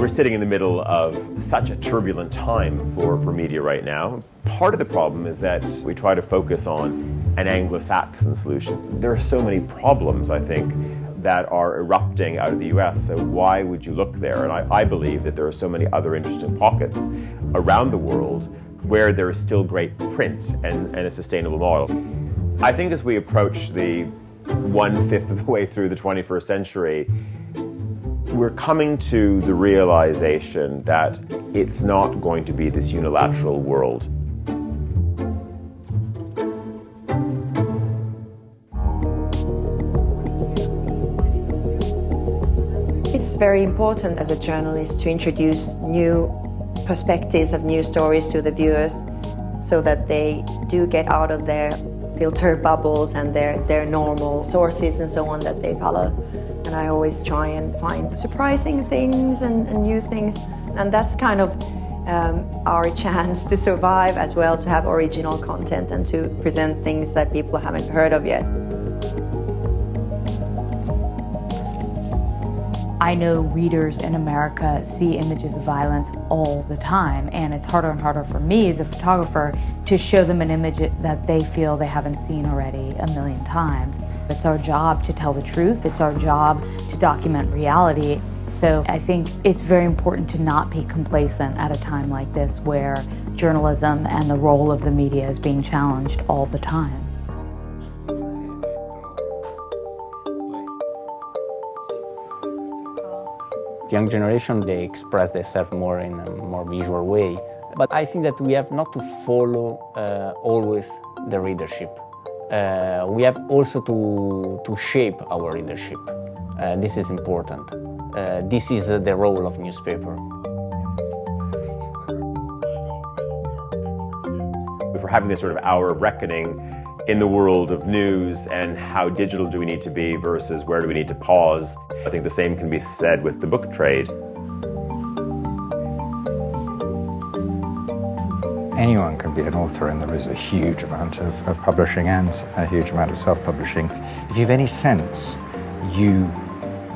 We're sitting in the middle of such a turbulent time for, for media right now. Part of the problem is that we try to focus on an Anglo Saxon solution. There are so many problems, I think, that are erupting out of the US. So, why would you look there? And I, I believe that there are so many other interesting pockets around the world where there is still great print and, and a sustainable model. I think as we approach the one fifth of the way through the 21st century, we're coming to the realization that it's not going to be this unilateral world. It's very important as a journalist to introduce new perspectives of new stories to the viewers so that they do get out of their filter bubbles and their, their normal sources and so on that they follow. And I always try and find surprising things and, and new things. And that's kind of um, our chance to survive as well, to have original content and to present things that people haven't heard of yet. I know readers in America see images of violence all the time, and it's harder and harder for me as a photographer to show them an image that they feel they haven't seen already a million times. It's our job to tell the truth, it's our job to document reality. So I think it's very important to not be complacent at a time like this where journalism and the role of the media is being challenged all the time. young generation, they express themselves more in a more visual way. But I think that we have not to follow uh, always the readership. Uh, we have also to, to shape our readership. Uh, this is important. Uh, this is the role of newspaper. If we're having this sort of hour of reckoning, in the world of news and how digital do we need to be versus where do we need to pause. I think the same can be said with the book trade. Anyone can be an author, and there is a huge amount of, of publishing and a huge amount of self publishing. If you have any sense, you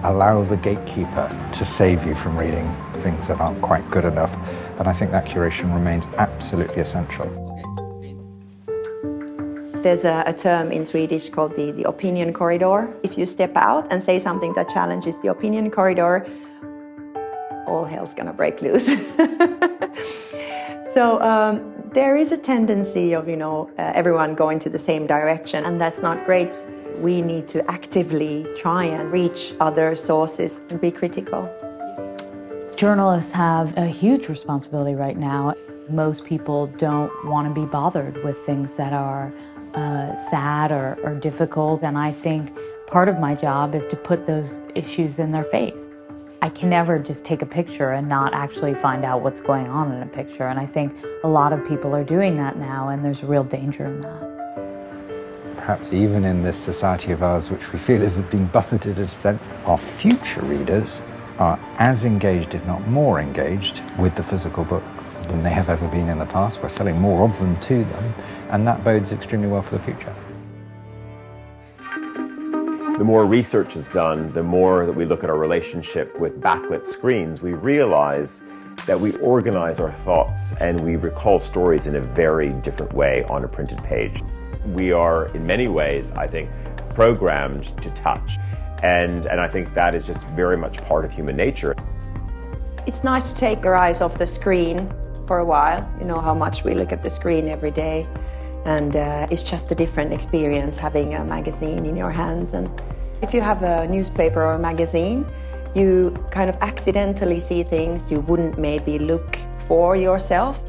allow the gatekeeper to save you from reading things that aren't quite good enough. And I think that curation remains absolutely essential. There's a, a, term in Swedish called the, the opinion corridor. If you step out and say something that challenges the opinion corridor, all hell's gonna break loose. so um, there is a tendency of you know uh, everyone going to the same direction, and that's not great. We need to actively try and reach other sources and be critical. Journalists have a huge responsibility right now. Most people don't want to be bothered with things that are uh, sad or, or difficult. And I think part of my job is to put those issues in their face. I can never just take a picture and not actually find out what's going on in a picture. And I think a lot of people are doing that now, and there's a real danger in that. Perhaps even in this society of ours, which we feel is being buffeted in a sense, our future readers are as engaged, if not more engaged, with the physical book than they have ever been in the past. We're selling more of them to them and that bodes extremely well for the future. The more research is done, the more that we look at our relationship with backlit screens, we realize that we organize our thoughts and we recall stories in a very different way on a printed page. We are, in many ways, I think, programmed to touch. And, and I think that is just very much part of human nature. It's nice to take our eyes off the screen for a while. You know how much we look at the screen every day and uh, it's just a different experience having a magazine in your hands. And if you have a newspaper or a magazine, you kind of accidentally see things you wouldn't maybe look for yourself.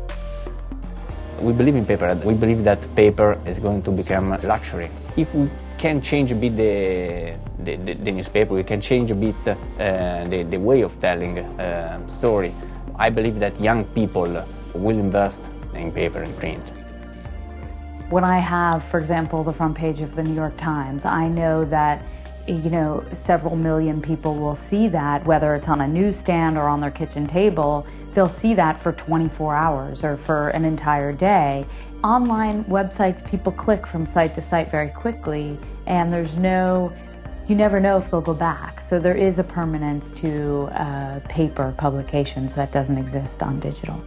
We believe in paper. We believe that paper is going to become a luxury. If we can change a bit the, the, the, the newspaper, we can change a bit uh, the, the way of telling uh, story. I believe that young people will invest in paper and print. When I have, for example, the front page of the New York Times, I know that you know, several million people will see that, whether it's on a newsstand or on their kitchen table, they'll see that for 24 hours or for an entire day. Online websites, people click from site to site very quickly, and there's no you never know if they'll go back. So there is a permanence to uh, paper publications that doesn't exist on digital.